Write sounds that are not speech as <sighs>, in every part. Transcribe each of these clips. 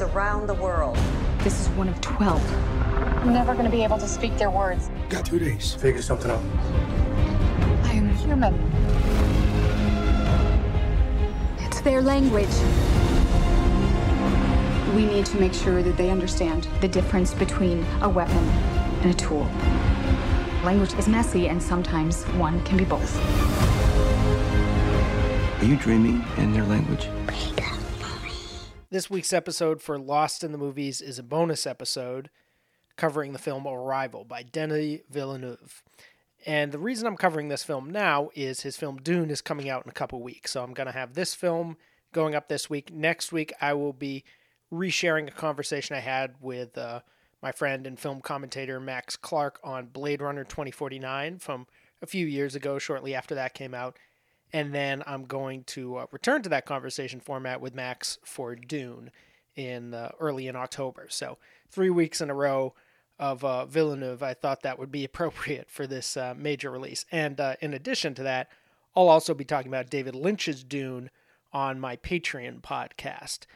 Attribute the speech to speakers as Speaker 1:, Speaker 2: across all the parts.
Speaker 1: have around the world.
Speaker 2: This is one of 12.
Speaker 3: I'm never going to be able to speak their words.
Speaker 4: Got two days. Figure something out.
Speaker 2: I am human. It's their language. We need to make sure that they understand the difference between a weapon and a tool. Language is messy, and sometimes one can be both.
Speaker 4: Are you dreaming in their language?
Speaker 5: This week's episode for Lost in the Movies is a bonus episode covering the film Arrival by Denis Villeneuve. And the reason I'm covering this film now is his film Dune is coming out in a couple weeks. So I'm going to have this film going up this week. Next week, I will be resharing a conversation I had with uh, my friend and film commentator Max Clark on Blade Runner 2049 from a few years ago, shortly after that came out. And then I'm going to uh, return to that conversation format with Max for Dune in uh, early in October. So three weeks in a row of uh, Villeneuve, I thought that would be <laughs> appropriate for this uh, major release. And uh, in addition to that, I'll also be talking about David Lynch's Dune on my Patreon podcast.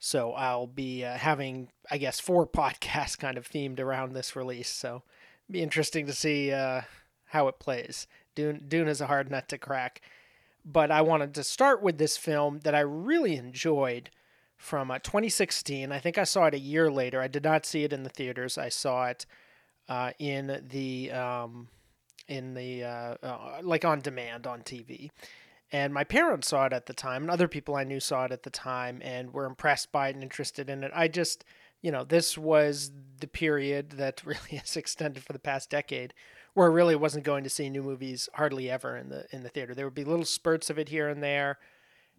Speaker 5: So I'll be uh, having, I guess, four <laughs> podcasts kind of themed around this release. So be interesting to see how it plays. Dune, Dune is a hard nut to crack but I wanted to start with this film that I really enjoyed from uh, 2016. I think I saw it a year later. I did not see it in the theaters. I saw it uh, in the um, in the uh, uh like on demand on TV. And my parents saw it at the time, and other people I knew saw it at the time, and were impressed by it and interested in it. I just, you know, this was the period that <laughs> really has extended for the past decade where I really wasn't going to see new movies hardly ever in the in the theater. There would be little spurts of it here and there,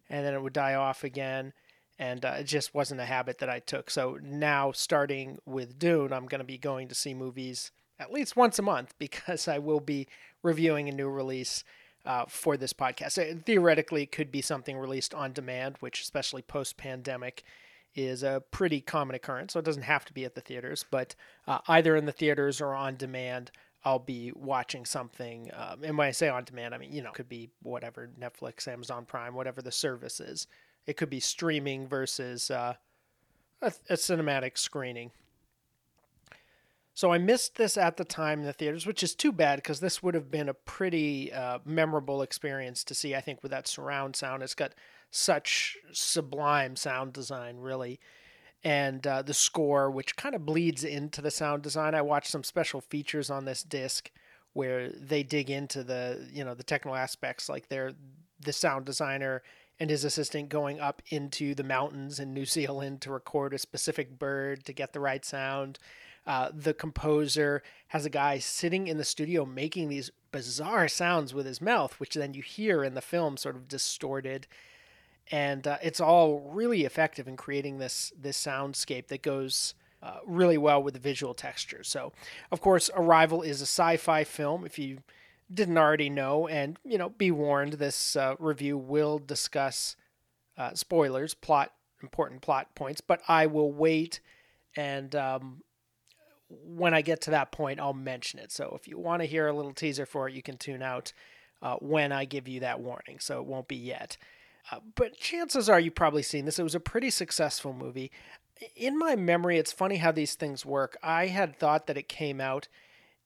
Speaker 5: and then it would die off again. And uh, it just wasn't a habit that I took. So now, starting with Dune, I'm going to be going to see movies at least once a month <laughs> because I will be reviewing a new release uh, for this podcast. It theoretically, it could be something released on demand, which, especially post pandemic, is a pretty common occurrence. So it doesn't have to be at the theaters, but uh, either in the theaters or on demand, I'll be watching something. Um, and when I say on demand, I mean, you know, it could be whatever Netflix, Amazon Prime, whatever the service is. It could be streaming versus uh, a, a, cinematic screening. So I missed this at the time in the theaters, which is too bad because this would have been a pretty uh, memorable experience to see. I think with that surround sound, it's got such sublime sound design, really and uh, the score, which kind of bleeds into the sound design. I watched some special features on this disc where they dig into the you know the technical aspects, like they're the sound designer and his assistant going up into the mountains in New Zealand to record a specific bird to get the right sound. Uh, the composer has a guy sitting in the studio making these bizarre sounds with his mouth, which then you hear in the film sort of distorted and uh, it's all really effective in creating this this soundscape that goes uh, really well with the visual texture. So, of course, Arrival is a sci-fi film. If you didn't already know, and you know, be warned, this uh, review will discuss uh, spoilers, plot, important plot points, but I will wait and. Um, when I get to that point, I'll mention it. So if you want to hear a little teaser for it, you can tune out uh, when I give you that warning. So it won't be yet. Uh, but chances are you've probably seen this. It was a pretty successful movie. In my memory, it's funny how these things work. I had thought that it came out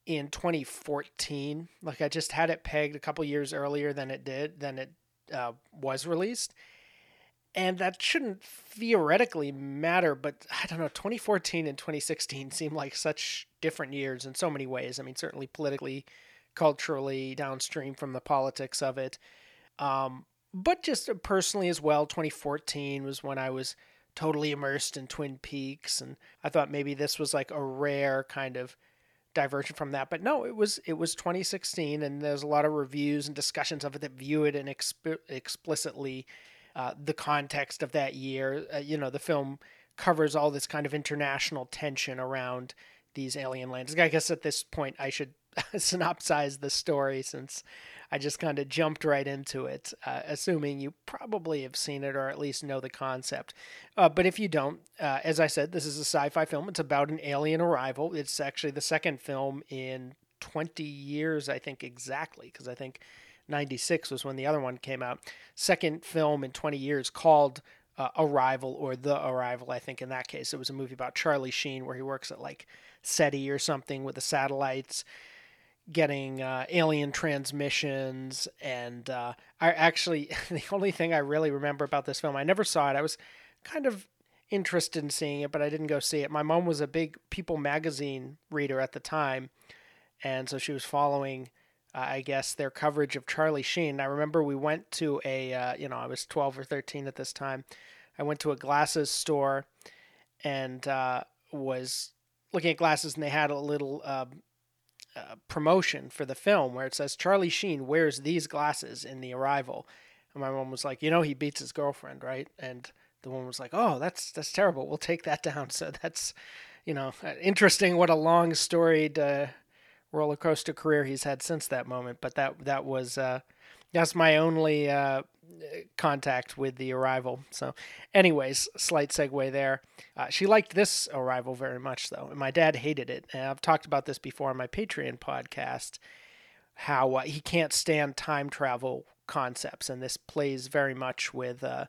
Speaker 5: in 2014. Like I just had it pegged a couple years earlier than it did, than it uh, was released. And that shouldn't theoretically matter, but I don't know. 2014 and 2016 seem like such different years in so many ways. I mean, certainly politically, culturally, downstream from the politics of it. Um, but just personally as well, 2014 was when I was totally immersed in Twin Peaks, and I thought maybe this was like a rare kind of diversion from that. But no, it was it was 2016, and there's a lot of reviews and discussions of it that view it in exp- explicitly uh, the context of that year. Uh, you know, the film covers all this kind of international tension around these alien lands. I guess at this point I should <laughs> synopsize the story since I just kind of jumped right into it, uh, assuming you probably have seen it or at least know the concept. Uh, but if you don't, uh, as I said, this is a sci fi film. It's about an alien arrival. It's actually the second film in 20 years, I think, exactly, because I think 96 was when the other one came out. Second film in 20 years called uh, Arrival or The Arrival, I think in that case. It was a movie about Charlie Sheen where he works at like SETI or something with the satellites getting uh, alien transmissions and uh, i actually <laughs> the only thing i really remember about this film i never saw it. I was kind of interested in seeing it but i didn't go see it. My mom was a big people magazine reader at the time and so she was following uh, i guess their coverage of charlie sheen. I remember we went to a uh, you know i was 12 or 13 at this time. I went to a glasses store and uh, was looking at glasses and they had a little um, uh, promotion for the film where it says Charlie Sheen wears these glasses in The Arrival, and my mom was like, you know, he beats his girlfriend, right? And the woman was like, oh, that's that's terrible. We'll take that down. <laughs> So that's, you know, uh, interesting. What a long storied uh, roller coaster career he's had since that moment. But that that was uh, that's my only uh, contact with the arrival. So, anyways, slight segue there. Uh, she liked this arrival very much, though, and my dad hated it. And I've talked about this before on my Patreon podcast. How uh, he can't stand time travel concepts, and this plays very much with uh,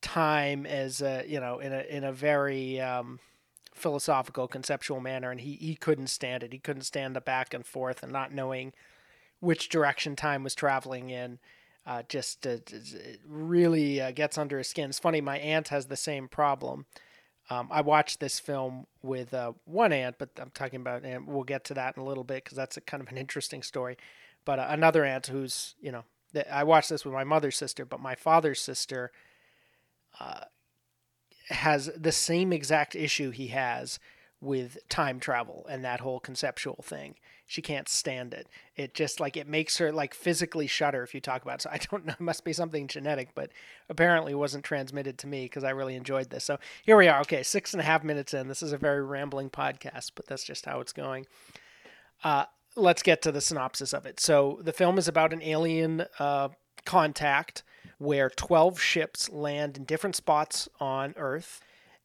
Speaker 5: time as a, you know in a in a very um, philosophical, conceptual manner, and he he couldn't stand it. He couldn't stand the back and forth and not knowing which direction time was traveling in uh, just uh, really uh, gets under his skin. It's funny, my aunt has the same problem. Um, I watched this film with uh, one aunt, but I'm talking about, and we'll get to that in a little bit because that's a kind of an interesting story. But uh, another aunt who's, you know, I watched this with my mother's sister, but my father's sister uh, has the same exact issue he has with time travel and that whole conceptual thing. She can't stand it. It just like it makes her like physically shudder if you talk about it. So I don't know, it must be something genetic, but apparently wasn't transmitted to me because I really enjoyed this. So here we are. Okay, six and a half minutes in. This is a very rambling podcast, but that's just how it's going. Uh, let's get to the synopsis of it. So the film is about an alien uh, contact where 12 ships land in different spots on Earth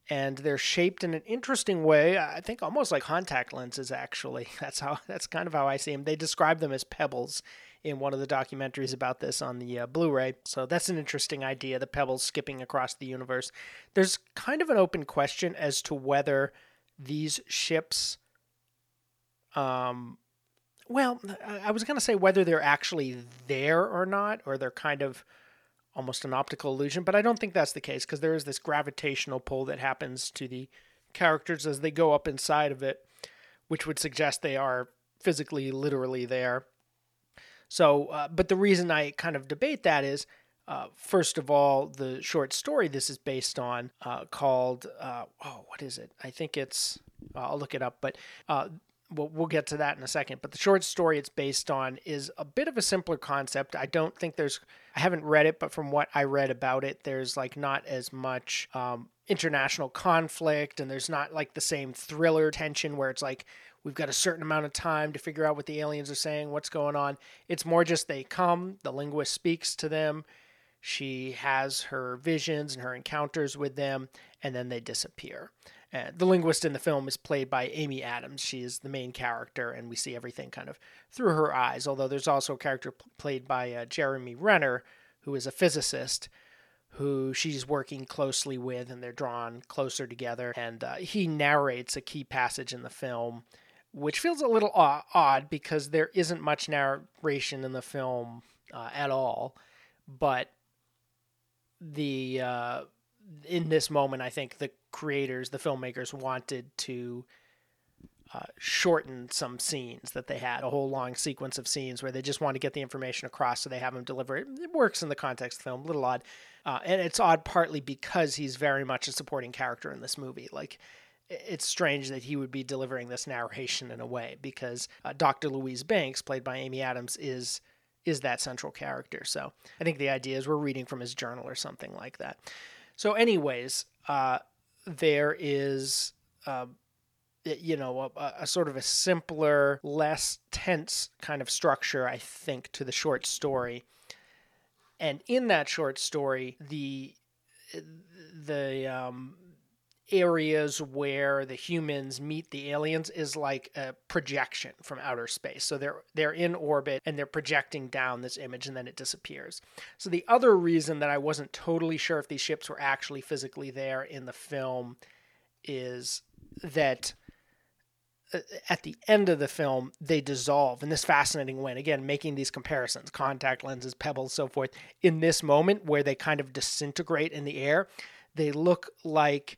Speaker 5: and they're shaped in an interesting way. I think almost like contact lenses. Actually, <laughs> that's how that's kind of how I see them. They describe them as pebbles in one of the documentaries about this on the uh, Blu-ray. So that's an interesting idea. The pebbles skipping across the universe. There's kind of an open question as to whether these ships. Um, well, I was going to say whether they're actually there or not, or they're kind of almost an optical illusion, but I don't think that's the case because there is this gravitational pull that happens to the characters as they go up inside of it, which would suggest they are physically, literally there. So, uh, but the reason I kind of debate that is, uh, first of all, the short story this is based on, uh, called, uh, oh, what is it? I think it's, I'll look it up, but uh, we'll, we'll get to that in a second. But the short story it's based on is a bit of a simpler concept. I don't think there's, I haven't read it, but from what I read about it, there's like not as much um, international conflict and there's not like the same thriller tension where it's like, we've got a certain amount of time to figure out what the aliens are saying, what's going on. It's more just they come, the linguist speaks to them. She has her visions and her encounters with them, and then they disappear. Uh, the linguist in the film is played by Amy Adams. She is the main character, and we see everything kind of through her eyes. Although there's also a character p- played by uh, Jeremy Renner, who is a physicist who she's working closely with, and they're drawn closer together. And uh, he narrates a key passage in the film, which feels a little odd because there isn't much narration in the film uh, at all. But the uh, in this moment, I think the creators, the filmmakers, wanted to uh, shorten some scenes that they had, a whole long sequence of scenes where they just want to get the information across, so they have him deliver it. It works in the context of the film, a little odd. Uh, and it's odd partly because he's very much a supporting character in this movie. Like, it's strange that he would be delivering this narration in a way because uh, Dr. Louise Banks, played by Amy Adams, is is that central character. So I think the idea is we're reading from his journal or something like that. So, anyways, uh, there is uh, you know, a, a, sort of a simpler, less tense kind of structure, I think, to the short story. And in that short story, the the um, areas where the humans meet the aliens is like a projection from outer space. So they're they're in orbit and they're projecting down this image and then it disappears. So the other reason that I wasn't totally sure if these ships were actually physically there in the film is that uh, at the end of the film they dissolve in this fascinating way and again making these comparisons contact lenses pebbles so forth in this moment where they kind of disintegrate in the air they look like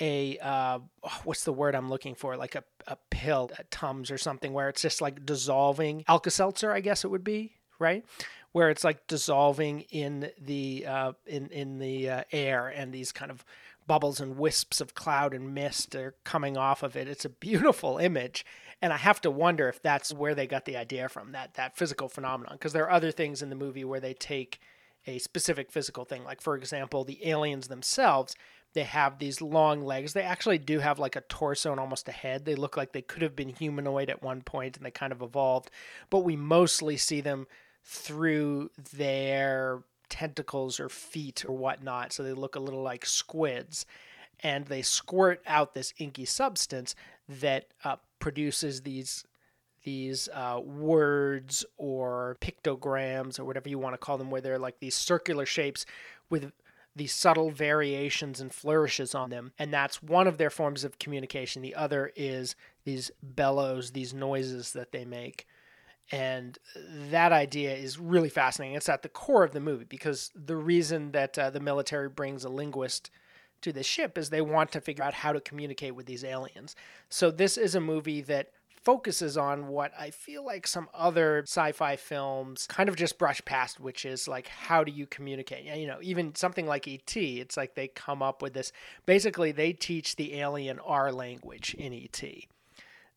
Speaker 5: a uh, <sighs> what's the word I'm looking for? Like a, a pill, a Tums or something, where it's just like dissolving Alka Seltzer, I guess it would be, right? Where it's like dissolving in the uh, in in the uh, air, and these kind of bubbles and wisps of cloud and mist are coming off of it. It's a beautiful image, and I have to wonder if that's where they got the idea from that that physical phenomenon. Because there are other things in the movie where they take a specific physical thing, like for example, the aliens themselves they have these long legs. They actually do have like a torso and almost a head. They look like they could have been humanoid at one point and they kind of evolved, but we mostly see them through their tentacles or feet or whatnot. So they look a little like squids. And they squirt out this inky substance that uh, produces these these uh, words or pictograms or whatever you want to call them, where they're like these circular shapes with these subtle variations and flourishes on them. And that's one of their forms of communication. The other is these bellows, these noises that they make. And that idea is really fascinating. It's at the core of the movie because the reason that uh, the military brings a linguist to the ship is they want to figure out how to communicate with these aliens. So this is a movie that focuses on what I feel like some other sci fi films kind of just brush past, which is like, how do you communicate? You know, even something like E.T., it's like they come up with this. Basically, they teach the alien our language in E.T.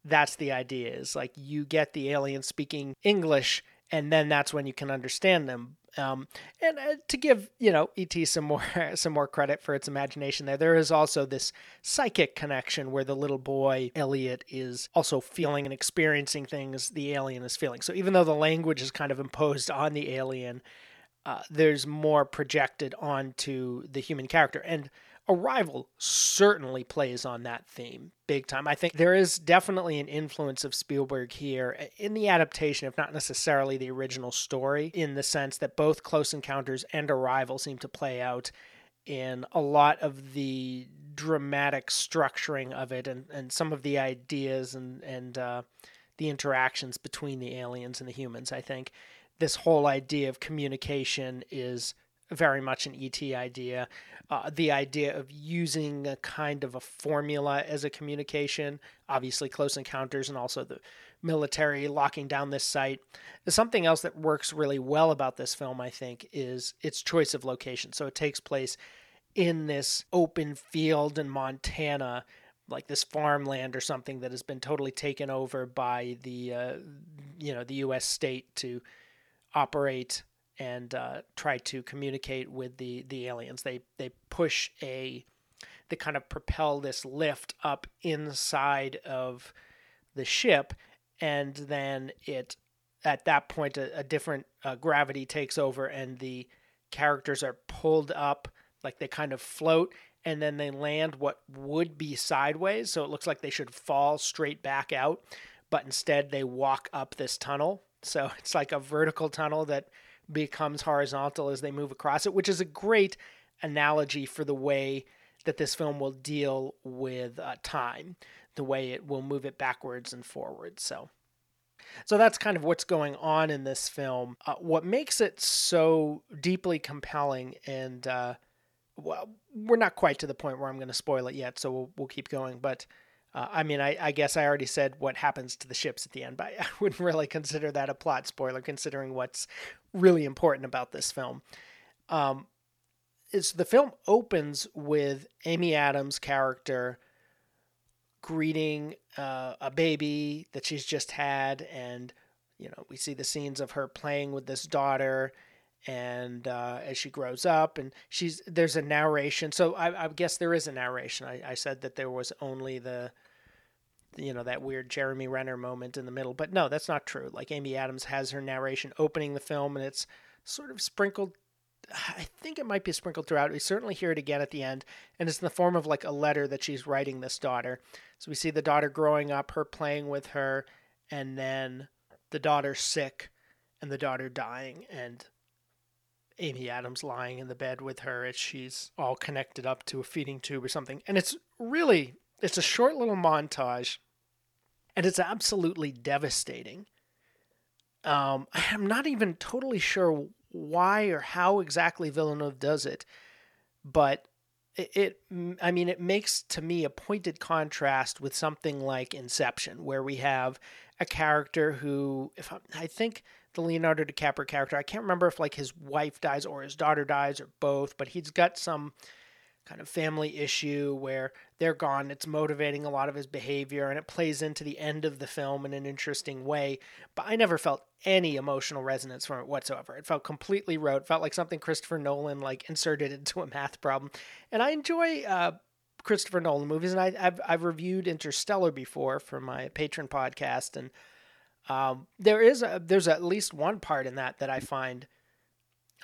Speaker 5: That's the idea is like you get the alien speaking English and then that's when you can understand them. Um, and uh, to give you know ET some more <laughs> some more credit for its imagination, there there is also this psychic connection where the little boy Elliot is also feeling and experiencing things the alien is feeling. So even though the language is kind of imposed on the alien, uh, there's more projected onto the human character and Arrival certainly plays on that theme big time. I think there is definitely an influence of Spielberg here in the adaptation, if not necessarily the original story, in the sense that both Close Encounters and Arrival seem to play out in a lot of the dramatic structuring of it and, and some of the ideas and, and uh, the interactions between the aliens and the humans. I think this whole idea of communication is very much an ET idea. Uh, the idea of using a kind of a formula as a communication, obviously close encounters, and also the military locking down this site. Something else that works really well about this film, I think, is its choice of location. So it takes place in this open field in Montana, like this farmland or something that has been totally taken over by the, uh, you know, the U.S. state to operate and uh, try to communicate with the the aliens. They they push a they kind of propel this lift up inside of the ship, and then it at that point a, a different uh, gravity takes over, and the characters are pulled up like they kind of float and then they land what would be sideways so it looks like they should fall straight back out but instead they walk up this tunnel so <laughs> it's like a vertical tunnel that becomes horizontal as they move across it, which is a great analogy for the way that this film will deal with uh, time, the way it will move it backwards and forwards. So, so that's kind of what's going on in this film. Uh, what makes it so deeply compelling, and uh, well, we're not quite to the point where I'm going to spoil it yet, so we'll, we'll keep going. But uh, I mean, I, I, guess I already said what happens to the ships at the end, but <laughs> I wouldn't really consider that a plot spoiler, considering what's really important about this film. Um, is the film opens with Amy Adams' character greeting uh, a baby that she's just had, and you know we see the scenes of her playing with this daughter and uh, as she grows up and she's there's a narration so i, I guess there is a narration I, I, said that there was only the you know that weird Jeremy Renner moment in the middle. But no, that's not true. Like Amy Adams has her narration opening the film, and it's sort of sprinkled. I think it might be sprinkled throughout. We certainly hear it again at the end, and it's in the form of like a letter that she's writing this daughter. So we see the daughter growing up, her playing with her, and then the daughter sick, and the daughter dying, and Amy Adams lying in the bed with her as she's all connected up to a feeding tube or something. And it's really it's a short little montage, and it's absolutely devastating. Um, <laughs> I'm not even totally sure why or how exactly Villeneuve does it, but it, it, I mean, it makes to me a pointed contrast with something like Inception, where we have a character who, if I, I think the Leonardo DiCaprio character, I can't remember if like his wife dies or his daughter dies or both, but he's got some kind of family issue where they're gone. It's motivating a lot of his behavior and it plays into the end of the film in an interesting way. But I never felt any emotional resonance from it whatsoever. It felt completely rote. Felt like something Christopher Nolan like inserted into a math problem. And I enjoy uh, Christopher Nolan movies, and I, have I've reviewed Interstellar before for my Patreon podcast, and um, there is a, there's at least one part in that that I find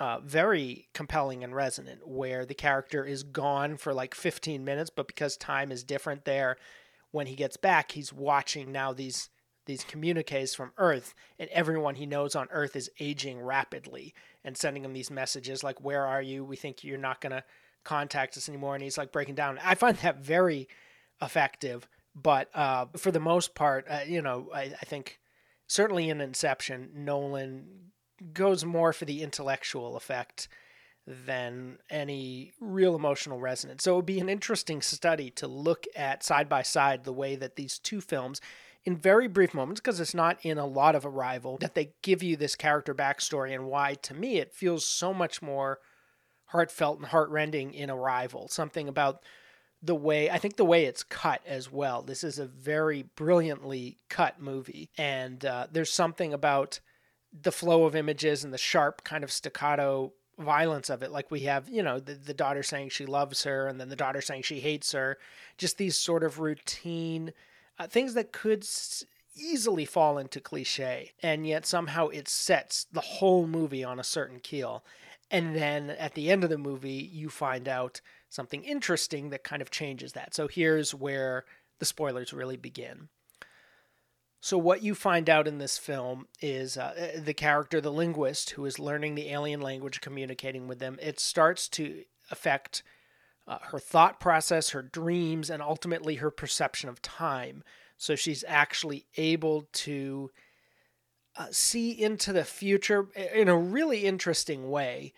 Speaker 5: uh, very compelling and resonant, where the character is gone for like 15 minutes, but because time is different there, when he gets back, he's watching now these these communiques from Earth, and everyone he knows on Earth is aging rapidly and sending him these messages like, "Where are you? We think you're not gonna contact us anymore." And he's like breaking down. I find that very effective, but uh, for the most part, uh, you know, I, I think certainly in Inception, Nolan goes more for the intellectual effect than any real emotional resonance. So it would be an interesting study to look at side by side the way that these two films, in very brief moments, because it's not in a lot of Arrival, that they give you this character backstory and why, to me, it feels so much more heartfelt and heartrending in Arrival. Something about the way I think the way it's cut as well. This is a very brilliantly cut movie, and uh, there's something about the flow of images and the sharp kind of staccato violence of it. Like we have you know the, the daughter saying she loves her and then the daughter saying she hates her. Just these sort of routine uh, things that could s- easily fall into cliche and yet somehow it sets the whole movie on a certain keel. And then at the end of the movie you find out something interesting that kind of changes that. So here's where the spoilers really begin so, what you find out in this film is uh, the character, the linguist, who is learning the alien language, communicating with them. It starts to affect uh, her thought process, her dreams, and ultimately her perception of time. So, she's actually able to uh, see into the future in a really interesting way.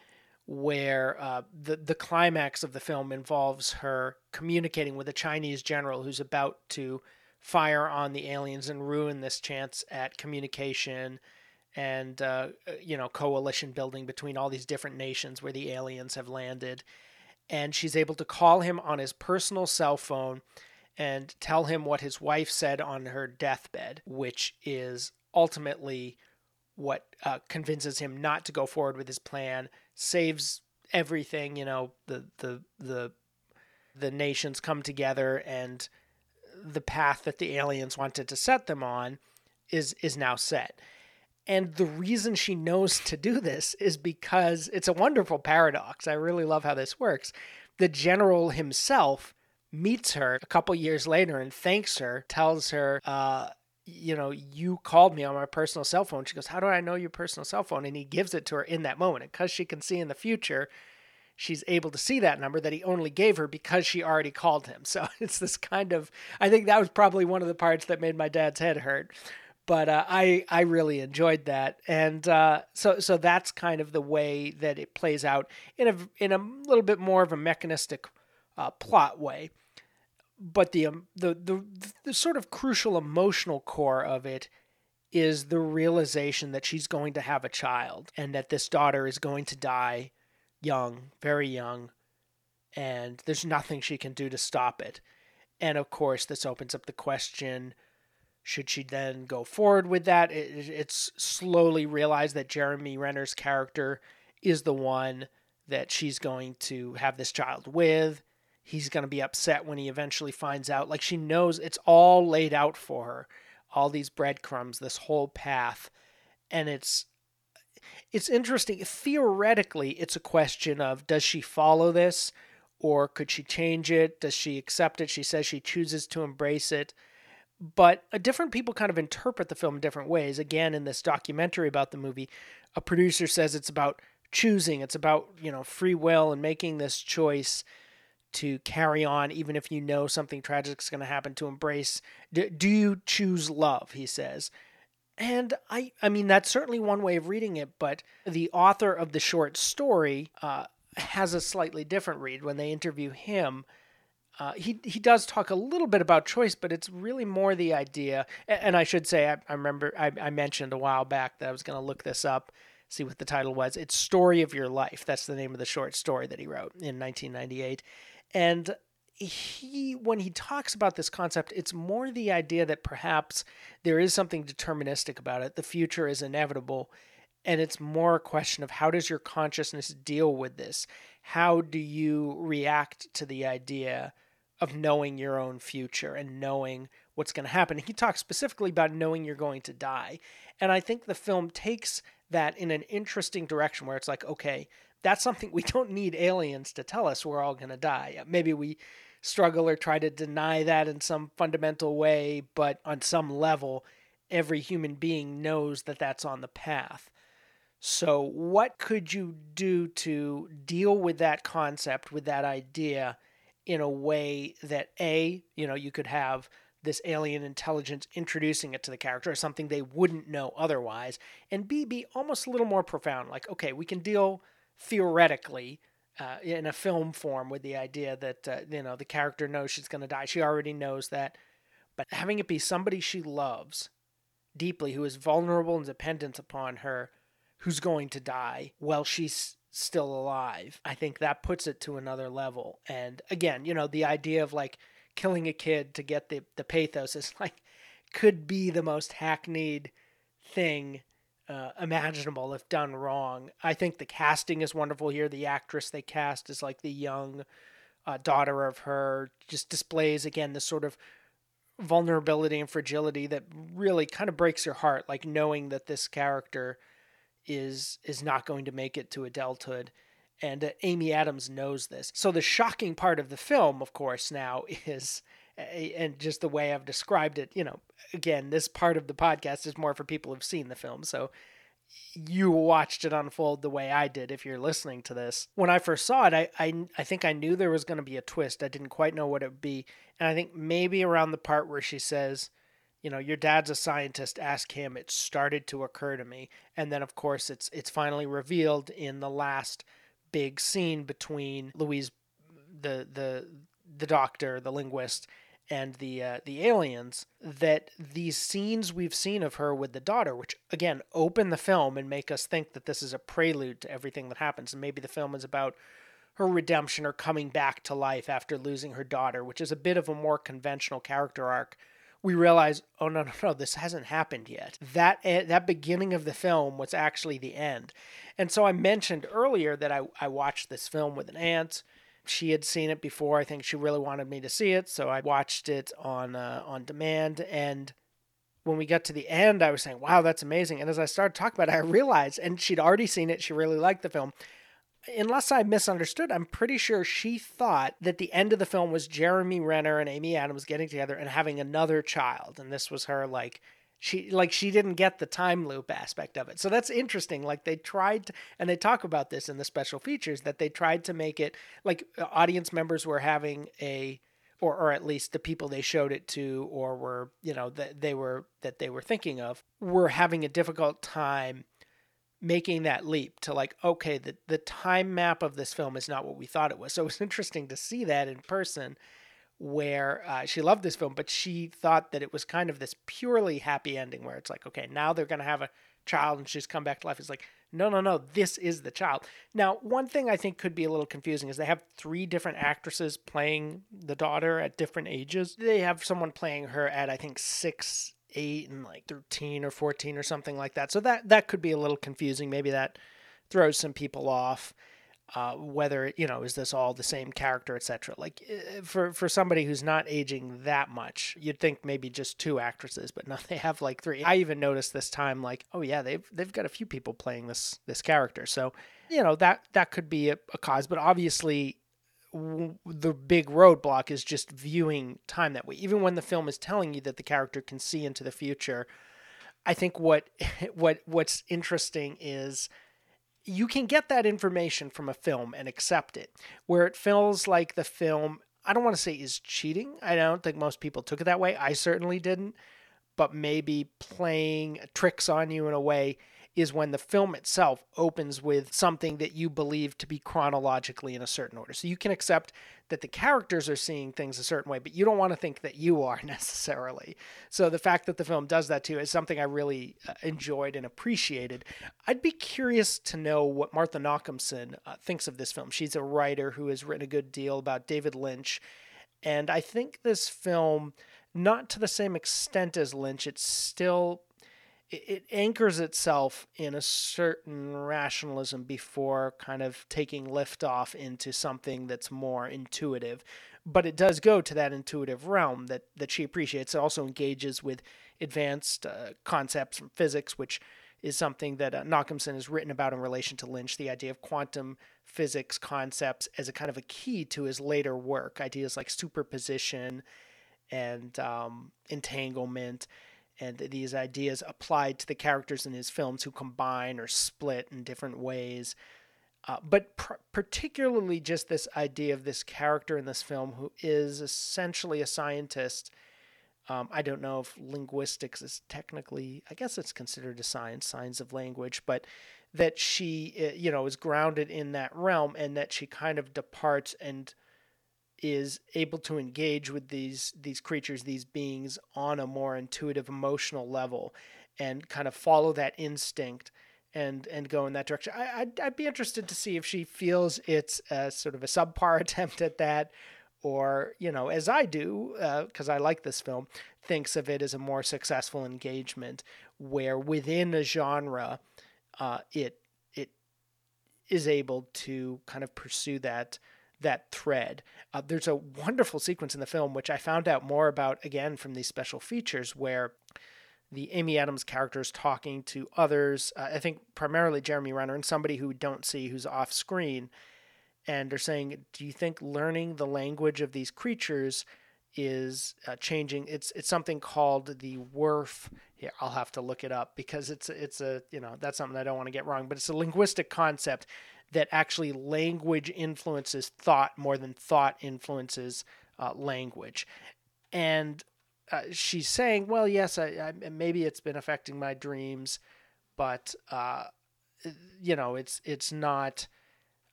Speaker 5: Where uh, the the climax of the film involves her communicating with a Chinese general who's about to fire on the aliens and ruin this chance at communication and uh, you know coalition building between all these different nations where the aliens have landed. And she's able to call him on his personal cell phone and tell him what his wife said on her deathbed which is ultimately what uh, convinces him not to go forward with his plan saves everything you know the the the the nations come together and the path that the aliens wanted to set them on is is now set. And the reason she knows to do this is because it's a wonderful paradox. I really love how this works. The general himself meets her a couple years later and thanks her, tells her, uh, you know, you called me on my personal cell phone. She goes, How do I know your personal cell phone? And he gives it to her in that moment. Because she can see in the future, she's able to see that number that he only gave her because she already called him. So <laughs> it's this kind of I think that was probably one of the parts that made my dad's head hurt. But uh, I I really enjoyed that, and uh, so so that's kind of the way that it plays out in a in a little bit more of a mechanistic uh, plot way. But the, um, the the the sort of crucial emotional core of it is the realization that she's going to have a child and that this daughter is going to die young, very young, and there's nothing she can do to stop it. And of course, this opens up the question should she then go forward with that? It, it's slowly realized that Jeremy Renner's character is the one that she's going to have this child with. he's going to be upset when he eventually finds out. Like she knows it's all laid out for her, all these breadcrumbs, this whole path, and it's it's interesting. Theoretically, it's a question of does she follow this or could she change it? Does she accept it? She says she chooses to embrace it. But different people kind of interpret the film in different ways. Again, in this documentary about the movie, a producer says it's about choosing, it's about, you know, free will and making this choice to carry on even if you know something tragic is going to happen to embrace do, do you choose love he says and I, I mean, that's certainly one way of reading it, but the author of the short story uh, has a slightly different read. When they interview him, uh, he he does talk a little bit about choice, but it's really more the idea. And I should say, I, I remember I, I, mentioned a while back that I was going to look this up, see what the title was. It's "Story of Your Life." That's the name of the short story that he wrote in 1998, and he when he talks about this concept it's more the idea that perhaps there is something deterministic about it. The future is inevitable. And it's more a question of how does your consciousness deal with this? How do you react to the idea of knowing your own future and knowing what's going to happen? He talks specifically about knowing you're going to die. And i think the film takes that in an interesting direction where it's like okay that's something we don't need aliens to tell us we're all going to die. Maybe we struggle or try to deny that in some fundamental way, but on some level, every human being knows that that's on the path. So, what could you do to deal with that concept, with that idea, in a way that A, you know, you could have this alien intelligence introducing it to the character, or something they wouldn't know otherwise, and B, be almost a little more profound. Like, okay, we can deal theoretically uh, in a film form with the idea that uh, you know the character knows she's going to die. She already knows that, but having it be somebody she loves deeply, who is vulnerable and dependent upon her, who's going to die while she's still alive, I think that puts it to another level. And again, you know, the idea of like killing a kid to get the the pathos is <laughs> like could be the most hackneyed thing uh, imaginable if done wrong. I think the casting is wonderful here. The actress they cast is like the young uh, daughter of her, just displays again this sort of vulnerability and fragility that really kind of breaks your heart, like knowing that this character is is not going to make it to adulthood. And uh, Amy Adams knows this. So the shocking part of the film, of course, now <laughs> is and just the way I've described it, you know, again, this part of the podcast is more for people who've seen the film. So you watched it unfold the way I did if you're listening to this. When I first saw it, I I, I think I knew there was going to be a twist. I didn't quite know what it would be. And I think maybe around the part where she says, you know, your dad's a scientist, ask him, it started to occur to me. And then of course it's it's finally revealed in the last big scene between Louise the the the doctor, the linguist, and the uh, the aliens that these scenes we've seen of her with the daughter, which again open the film and make us think that this is a prelude to everything that happens, and maybe the film is about her redemption or coming back to life after losing her daughter, which is a bit of a more conventional character arc. We realize, oh no, no, no, this hasn't happened yet. That eh, that beginning of the film was actually the end, and so I mentioned earlier that I I watched this film with an aunt she had seen it before. I think she really wanted me to see it, so I watched it on uh, on demand. And when we got to the end, I was saying, "Wow, that's amazing!" And as I started talking about it, I realized, and she'd already seen it. She really liked the film. Unless I misunderstood, I'm pretty sure she thought that the end of the film was Jeremy Renner and Amy Adams getting together and having another child, and this was her like she like she didn't get the time loop aspect of it. So that's interesting like they tried to, and they talk about this in the special features that they tried to make it like uh, audience members were having a or or at least the people they showed it to or were you know that they were that they were thinking of were having a difficult time making that leap to like okay the the time map of this film is not what we thought it was. So it was interesting to see that in person where uh, she loved this film, but she thought that it was kind of this purely happy ending where it's like, okay, now they're going to have a child and she's come back to life. It's like, no, no, no, this is the child. Now, one thing I think could be a little confusing is they have three different actresses playing the daughter at different ages. They have someone playing her at, I think, six, eight, and like 13 or 14 or something like that. So that, that could be a little confusing. Maybe that throws some people off. Uh, whether you know is this all the same character, etc. Like uh, for for somebody who's not aging that much, you'd think maybe just two actresses, but <laughs> no, they have like three. I even noticed this time, like, oh yeah, they've they've got a few people playing this this character, so you know that that could be a, a cause, but obviously the big roadblock is just viewing time that way. Even when the film is telling you that the character can see into the future, I think what <laughs> what what's interesting is you can get that information from a film and accept it. Where it feels like the film, I don't want to say is cheating. I don't think most people took it that way. I certainly didn't. But maybe playing tricks on you in a way is when the film itself opens with something that you believe to be chronologically in a certain order. So you can accept that the characters are seeing things a certain way, but you don't want to think that you are <laughs> necessarily. So the fact that the film does that too is something I really uh, enjoyed and appreciated. I'd be curious to know what Martha Nochimson uh, thinks of this film. She's a writer who has written a good deal about David Lynch. And I think this film, not to the same extent as Lynch, it's still it, anchors itself in a certain rationalism before kind of taking lift off into something that's more intuitive. But it does go to that intuitive realm that, that she appreciates. It also engages with advanced uh, concepts from physics, which is something that uh, has written about in relation to Lynch, the idea of quantum physics concepts as a kind of a key to his later work, ideas like superposition and um, entanglement and these ideas applied to the characters in his films who combine or split in different ways. Uh, but pr- particularly just this idea of this character in this film who is essentially a scientist. Um, I don't know if linguistics is technically, I guess it's considered a science, science of language, but that she, uh, you know, is grounded in that realm and that she kind of departs and is able to engage with these these creatures, these beings on a more intuitive, emotional level, and kind of follow that instinct and and go in that direction. I, I'd, I'd be interested to see if she feels it's a sort of a subpar <laughs> attempt at that, or you know, as I do, because uh, I like this film, thinks of it as a more successful engagement where within a genre, uh, it it is able to kind of pursue that that thread. Uh, there's a wonderful sequence in the film, which I found out more about again from these special features, where the Amy Adams character is talking to others. Uh, I think primarily Jeremy Renner and somebody who don't see who's off screen, and they're saying, "Do you think learning the language of these creatures?" is uh, changing. It's it's something called the Whorf. Here, I'll have to look it up because it's it's a you know that's something I don't want to get wrong. But it's a linguistic concept that actually language influences thought more than thought influences uh, language. And uh, she's saying, well, yes, I, I, maybe it's been affecting my dreams, but uh, you know, it's it's not.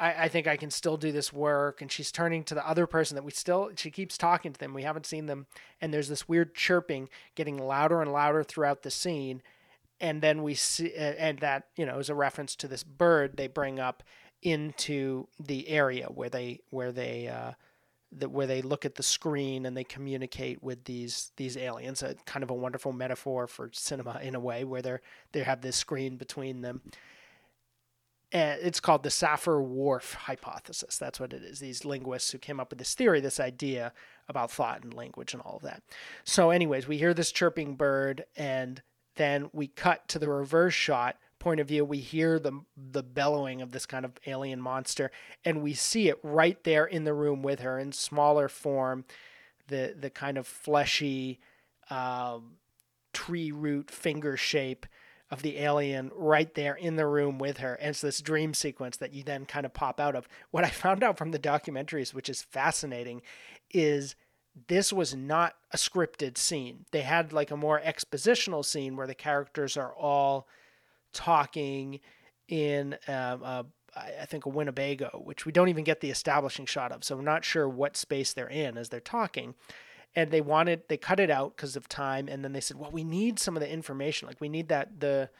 Speaker 5: I, I think I can still do this work. And she's turning to the other person that we still, she keeps talking to them. We haven't seen them. And there's this weird chirping getting louder and louder throughout the scene and then we see and that you know is a reference to this bird they bring up into the area where they where they uh, where they look at the screen and they communicate with these these aliens. A kind of a wonderful metaphor for cinema in a way, where they they have this screen between them. And it's called the Sapir-Whorf hypothesis. That's what it is. These linguists who came up with this theory, this idea about thought and language and all of that. So, anyways, we hear this chirping bird, and then we cut to the reverse shot point of view we hear the the bellowing of this kind of alien monster and we see it right there in the room with her in smaller form the the kind of fleshy uh, tree root finger shape of the alien right there in the room with her. And it's this dream sequence that you then kind of pop out of. What I found out from the documentaries, which is fascinating, is this was not a scripted scene. They had like a more expositional scene where the characters are all talking in um, uh, I think a Winnebago, which we don't even get the establishing shot of. So I'm not sure what space they're in as they're talking. And they wanted they cut it out because of time, and then they said, "Well, we need some of the information. Like we need that the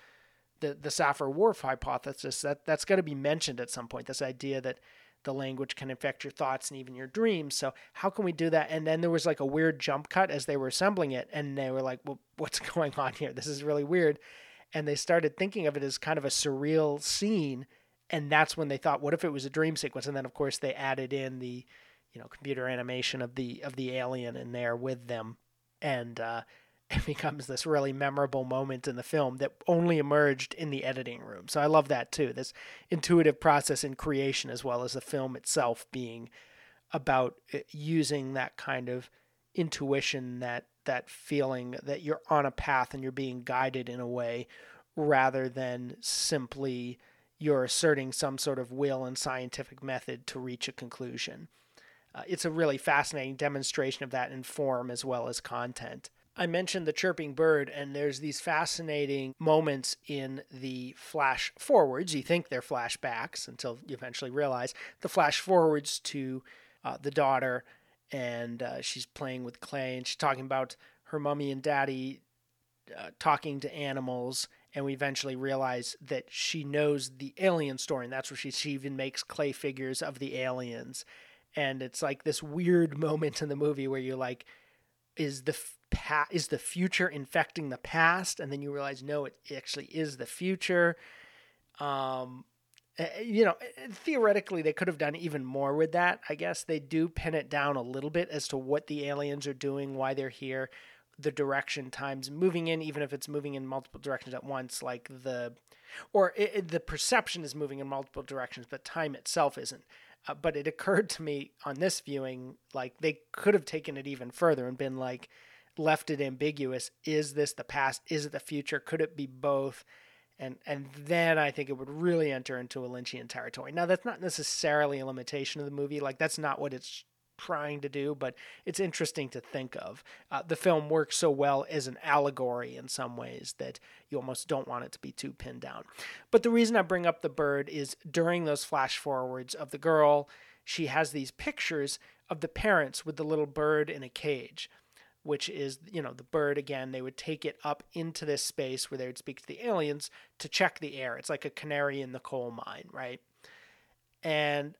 Speaker 5: the the Sapir-Whorf hypothesis that that's got to be mentioned at some point. This idea that the language can affect your thoughts and even your dreams. So how can we do that? And then there was like a weird jump cut as they were assembling it, and they were like, "Well, <laughs> what's going on here? This is really weird." And they started thinking of it as kind of a surreal scene, and that's when they thought, what if it was a dream sequence? And then of course they added in the, you know, computer animation of the of the alien in there with them, and uh, it <laughs> becomes this really memorable moment in the film that only emerged in the editing room. So I love that too. This intuitive process in creation as well as the film itself being about uh, using that kind of intuition that that feeling that you're on a path and you're being guided in a way rather than simply you're asserting some sort of will and scientific method to reach a conclusion. Uh, it's a really fascinating demonstration of that in form as well as content. I mentioned the chirping bird, and there's these fascinating moments in the flash forwards. You think they're flashbacks until you eventually realize the flash forwards to uh, the daughter, and uh, she's playing with clay, and she's talking about her mummy and daddy uh, talking to animals. And we eventually realize that she knows the alien story, and that's where she, she even makes clay figures of the aliens. And it's like this weird <laughs> moment in the movie where you're like, is the pa- is the future infecting the past? And then you realize no it actually is the future. Um eh, eh, you know eh, theoretically they could have done even more with that i guess. They do pin it down a little bit as to what the aliens are doing why they're here the direction times moving in even if it's moving in multiple directions at once like the or it, it, the perception is moving in multiple directions but time itself isn't. Uh, but it occurred to me on this viewing like they could have taken it even further and been like left it ambiguous. Is this the past? Is it the future? Could it be both? And and then I think it would really enter into a Lynchian territory. Now that's not necessarily a limitation of the movie. Like that's not what it's trying to do, but it's interesting to think of. Uh, the film works so well as an allegory in some ways that you almost don't want it to be too pinned down. But the reason I bring up the bird is during those flash forwards of the girl, she has these pictures of the parents with the little bird in a cage which is you know the bird again they would take it up into this space where they would speak to the aliens to check the air. It's like a canary in the coal mine right? And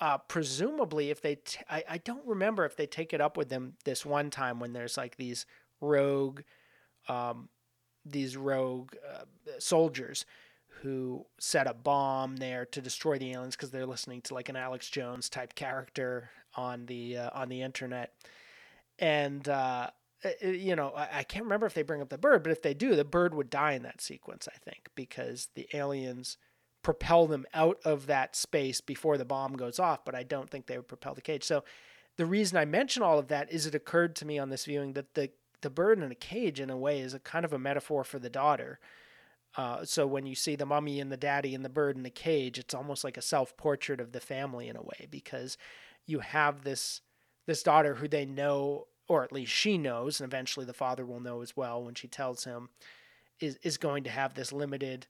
Speaker 5: uh, presumably if they t- I, I don't remember if they take it up with them this one time when there's like these rogue um, these rogue uh, soldiers who set a bomb there to destroy the aliens because they're listening to like an Alex Jones type character on the uh, on the internet and uh, you know I, I can't remember if they bring up the bird, but if they do, the bird would die in that sequence. I think because the aliens propel them out of that space before the bomb goes off, but I don't think they would propel the cage. So the reason I mention all of that is it occurred to me on this viewing that the the bird in a cage in a way is a kind of a metaphor for the daughter. Uh, so when you see the mummy and the daddy and the bird in the cage, it's almost like a self portrait of the family in a way because you have this this daughter who they know, or at least she knows, and eventually the father will know as well when she tells him, is is going to have this limited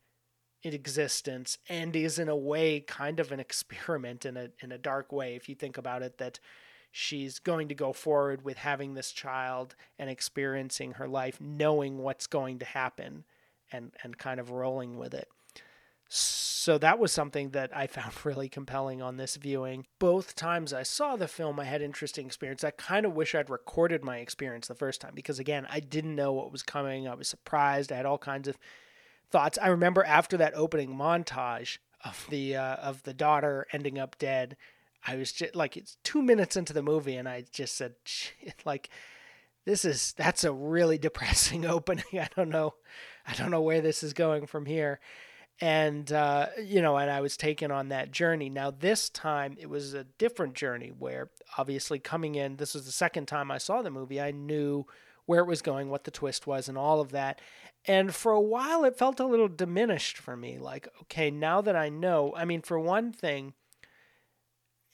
Speaker 5: existence and is in a way kind of an experiment in a in a dark way if you think about it that she's going to go forward with having this child and experiencing her life knowing what's going to happen and and kind of rolling with it so that was something that I found <laughs> really compelling on this viewing. Both times I saw the film, I had interesting experience. I kind of wish I'd recorded my experience the first time because again, I didn't know what was coming. I was surprised. I had all kinds of thoughts. I remember after that opening montage of the uh, of the daughter ending up dead, I was just like it's 2 minutes into the movie and I just said <laughs> like this is that's a really <laughs> depressing opening. I don't know. I don't know where this is going from here and uh, you know and i was taken on that journey. Now this time it was a different journey where obviously coming in this was the second time i saw the movie. I knew where it was going what the twist was and all of that. And for a while it felt a little diminished for me like okay now that i know i mean for one thing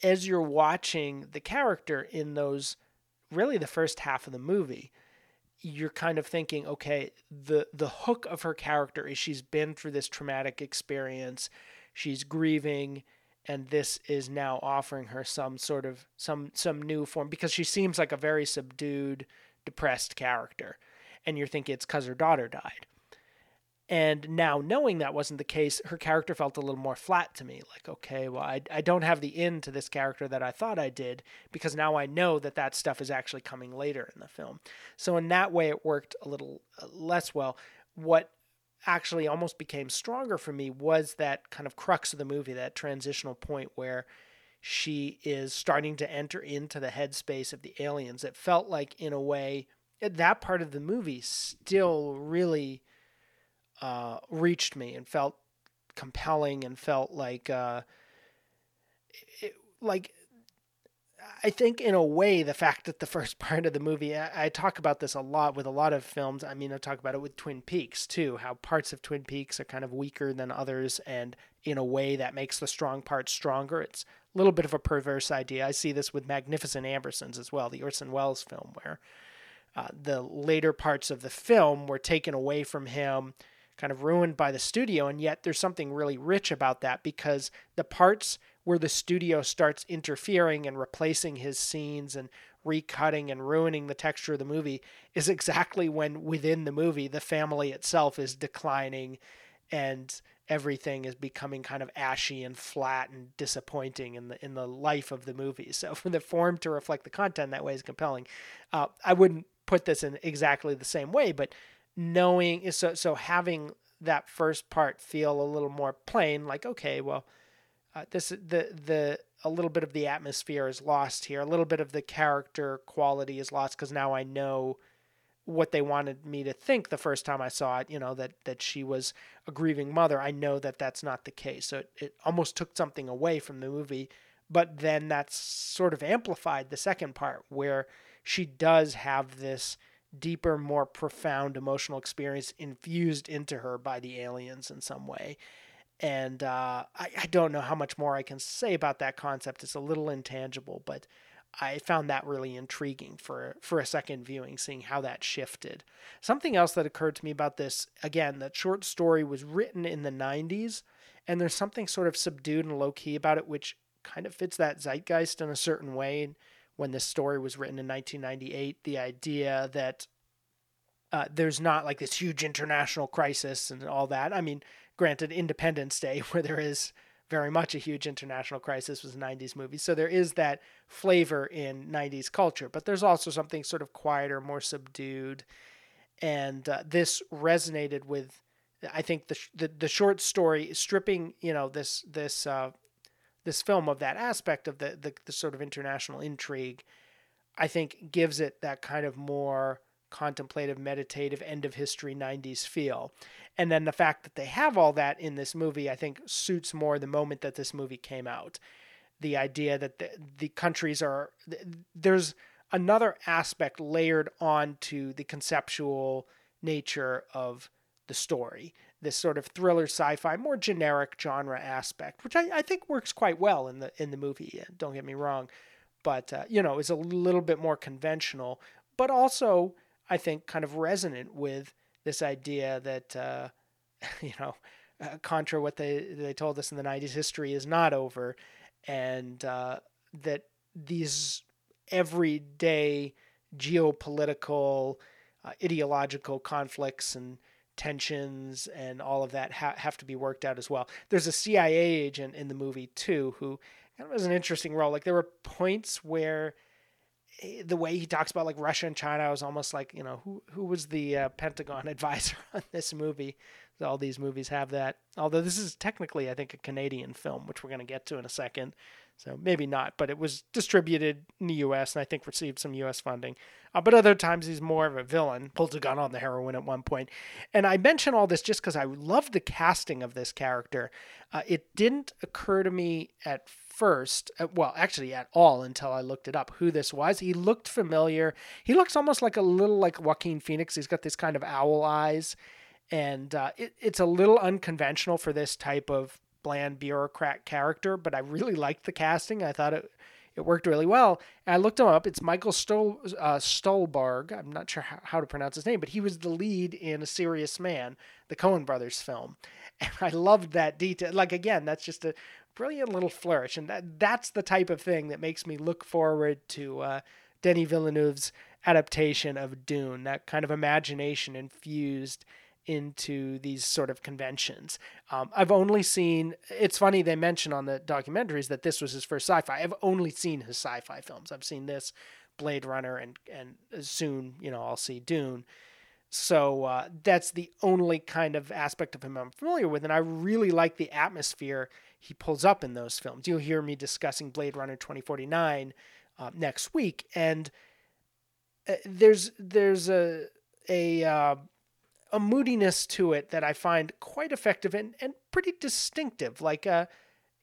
Speaker 5: as you're watching the character in those really the first half of the movie you're kind of thinking, okay, the the hook of her character is she's been through this traumatic experience, she's grieving, and this is now offering her some sort of some some new form because she seems like a very subdued, depressed character, and you're thinking it's because her daughter died. And now knowing that wasn't the case, her character felt a little more flat to me. Like, okay, well, I, I don't have the end to this character that I thought I did because now I know that that stuff is actually coming later in the film. So in that way, it worked a little uh, less well. What actually almost became stronger for me was that kind of crux of the movie, that transitional point where she is starting to enter into the headspace of the aliens. It felt like, in a way, that part of the movie still really uh, reached me and felt compelling and felt like uh, it, like I think in a way the fact that the <laughs> first part of the movie I, I, talk about this a lot with a lot of films. I mean I talk about it with Twin Peaks too, how parts of Twin Peaks are kind of weaker than others and in a way that makes the strong parts stronger. It's a little bit of a perverse idea. I see this with Magnificent Ambersons as well, the Orson Welles film where uh, the later parts of the film were taken away from him kind of ruined by the studio and yet there's something really rich about that because the parts where the studio starts interfering and replacing his scenes and recutting and ruining the texture of the movie is exactly when within the movie the family itself is declining and everything is becoming kind of ashy and flat and disappointing in the in the life of the movie. So <laughs> for the form to reflect the content that way is compelling. Uh, I wouldn't put this in exactly the same way, but knowing so so having that first part feel a little more plain, like okay, well uh, this the the a little bit of the atmosphere is lost here. A little bit of the character quality is lost because now I know what they wanted me to think the first time I saw it. You know that that she was a grieving mother. I know that that's not the case. So it, it almost took something away from the movie. But then that's sort of amplified the second part where she does have this deeper, more profound emotional experience infused into her by the aliens in some way and uh, I, I don't know how much more I can say about that concept. It's a little intangible, but I found that really intriguing for for a second viewing, seeing how that shifted. Something else that occurred to me about this, again, that short story was written in the '90s, and there's something sort of subdued and low key about it, which kind of fits that zeitgeist in a certain way. When this story was written in 1998, the idea that uh, there's not like this huge international crisis and all that. I mean, Granted, Independence Day, <laughs> where there is very much a huge international crisis, was a 90s movie. So there is that flavor in 90s culture, but there's also something sort of quieter, more subdued. And uh, this resonated with, I think, the, the, the short story, stripping, you know, this, this, uh, this film of that aspect of the, the, the sort of international intrigue, I think gives it that kind of more contemplative, meditative, end of history 90s feel. And then the fact that they have all that in this movie, I think, suits more the moment that this movie came out. The idea that the, the countries are, there's another aspect layered onto the conceptual nature of the story. This sort of thriller sci-fi, more generic genre aspect, which I, I think works quite well in the in the movie. Don't get me wrong, but uh, you know, is a little bit more conventional, but also I think, kind of resonant with this idea that, uh, <laughs> you know, uh, contra what they, they told us in the 90s, history is not over, and uh, that these everyday geopolitical, uh, ideological conflicts and tensions and all of that ha- have to be worked out as well. There's a CIA agent in the movie too who kind of has an interesting role. Like there were points where the way he talks about like Russia and China was almost like you know who who was the uh, Pentagon <laughs> advisor on this movie. All these movies have that. Although this is technically, I think, a Canadian film, which we're going to get to in a second. So maybe not, but it was distributed in the U.S. and I think received some U.S. funding. Uh, but other times he's more of a villain. Pulls a gun on the heroine at one point. And I mention all this just because I love the casting of this character. Uh, it didn't occur to me at first, uh, well, actually at all until I looked it up who this was. He looked familiar. He looks almost like a little like Joaquin Phoenix. He's got this kind of owl eyes, and uh, it, it's a little unconventional for this type of bland bureaucrat character. But I really liked the casting. I thought it it worked really well. And I looked him up. It's Michael Stol, uh, Stuhlbarg. I'm not sure how, how to pronounce his name, but he was the lead in A Serious Man, the Coen Brothers film. <laughs> And I loved that detail. Like again, that's just a brilliant little flourish, and that that's the type of thing that makes me look forward to uh, Denis Villeneuve's adaptation of Dune. That kind of imagination infused into these sort of conventions. Um, I've only seen. It's funny they mention on the documentaries that this was his first sci-fi. I've only seen his sci-fi films. I've seen this, Blade Runner, and and soon you know I'll see Dune. So uh, that's the only kind of aspect of him I'm familiar with, and I really like the atmosphere he pulls up in those films. You'll hear me discussing Blade Runner 2049 uh, next week, and uh, there's there's a a uh, a moodiness to it that I find quite effective and, and pretty distinctive. Like uh,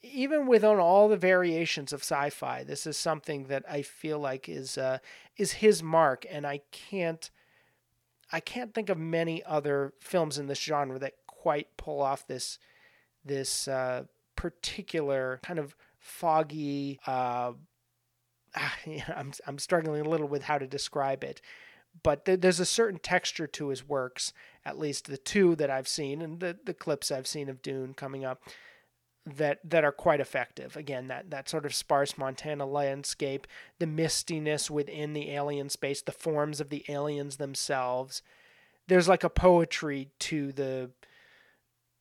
Speaker 5: even within all the variations of sci-fi, this is something that I feel like is uh, is his mark, and I can't I can't think of many other films in this genre that quite pull off this this uh, particular kind of foggy. Uh, <laughs> I'm I'm struggling a little with how to describe it, but th- there's a certain texture to his works. At least the two that I've seen and the the clips I've seen of Dune coming up that that are quite effective. Again, that that sort of sparse Montana landscape, the mistiness within the alien space, the forms of the aliens themselves. There's like a poetry to the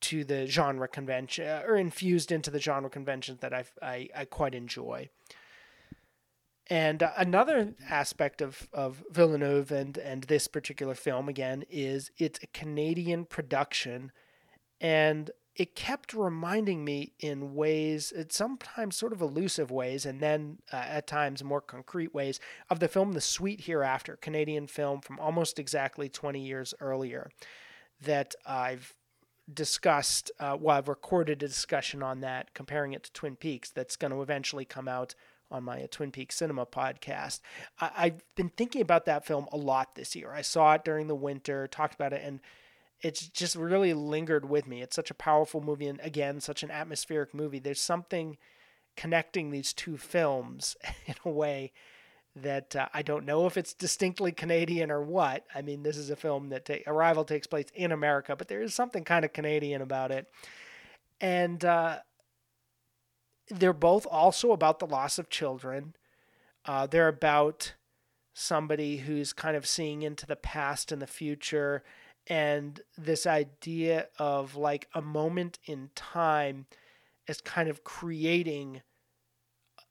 Speaker 5: to the genre convention uh, or infused into the genre conventions that I I, I quite enjoy. And uh, another aspect of, of Villeneuve and, and this particular film, again, is it's a Canadian production. And it kept reminding me in ways, sometimes sort of elusive ways, and then uh, at times more concrete ways, of the film The Sweet Hereafter, Canadian film from almost exactly 20 years earlier, that I've discussed, uh, well, I've recorded a discussion on that, comparing it to Twin Peaks, that's going to eventually come out on my uh, Twin Peaks Cinema podcast. I- have been thinking about that film a lot this year. I saw it during the winter, talked about it, and it's just really lingered with me. It's such a powerful movie, and again, such an atmospheric movie. There's something connecting these two films <laughs> in a way that uh, I don't know if it's distinctly Canadian or what. I mean, this is a film that ta- Arrival takes place in America, but there is something kind of Canadian about it, and uh, they're both also about the loss of children. Uh, they're about somebody who's kind of seeing into the past and the future and this idea of like a moment in time as kind of creating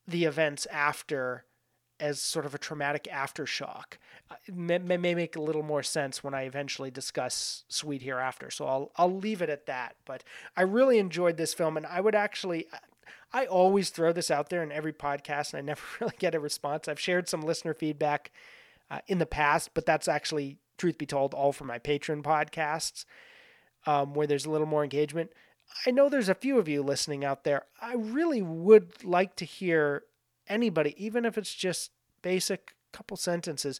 Speaker 5: the events after as sort of a traumatic aftershock uh, it may, may make a little more sense when I eventually discuss Sweet Hereafter. So I'll I'll leave it at that. But I really enjoyed this film, and I would actually. I always throw this out there in every podcast, and I never <laughs> really get a response. I've shared some listener feedback uh, in the past, but that's actually truth be told, all for my Patreon podcasts, um, where there's a little more engagement. I know there's a few of you listening out there. I really would like to hear anybody, even if it's just basic couple sentences,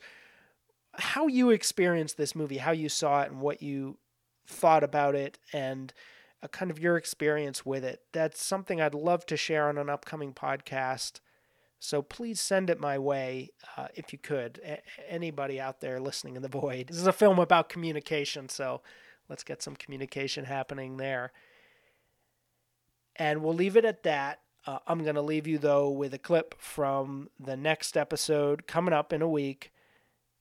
Speaker 5: how you experienced this movie, how you saw it, and what you thought about it, and kind of your experience with it. That's something I'd love to share on an upcoming podcast. So please send it my way uh, if you could. A- anybody out there listening in the void. <laughs> This is a film about communication, so let's get some communication happening there. And we'll leave it at that. Uh, I'm going to leave you, though, with a clip from the next episode coming up in a week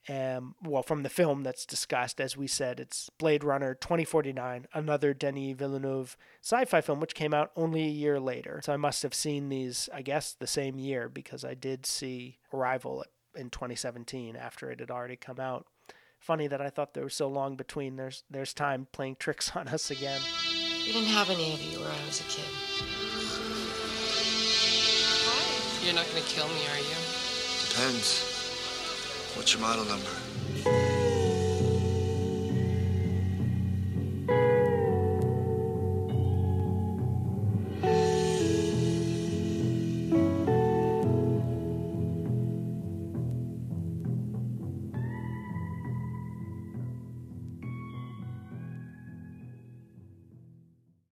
Speaker 5: um, well, from the film that's discussed, as we said, it's Blade Runner 2049, another Denis Villeneuve sci fi film, which came out only a year later. So I must have seen these, I guess, the same year because I did see Arrival in 2017 after it had already come out. Funny that I thought there was so long between. There's there's time playing tricks on us again.
Speaker 6: We didn't have any of you when I was a kid. You're not gonna kill me, are you?
Speaker 7: Depends. What's your model number?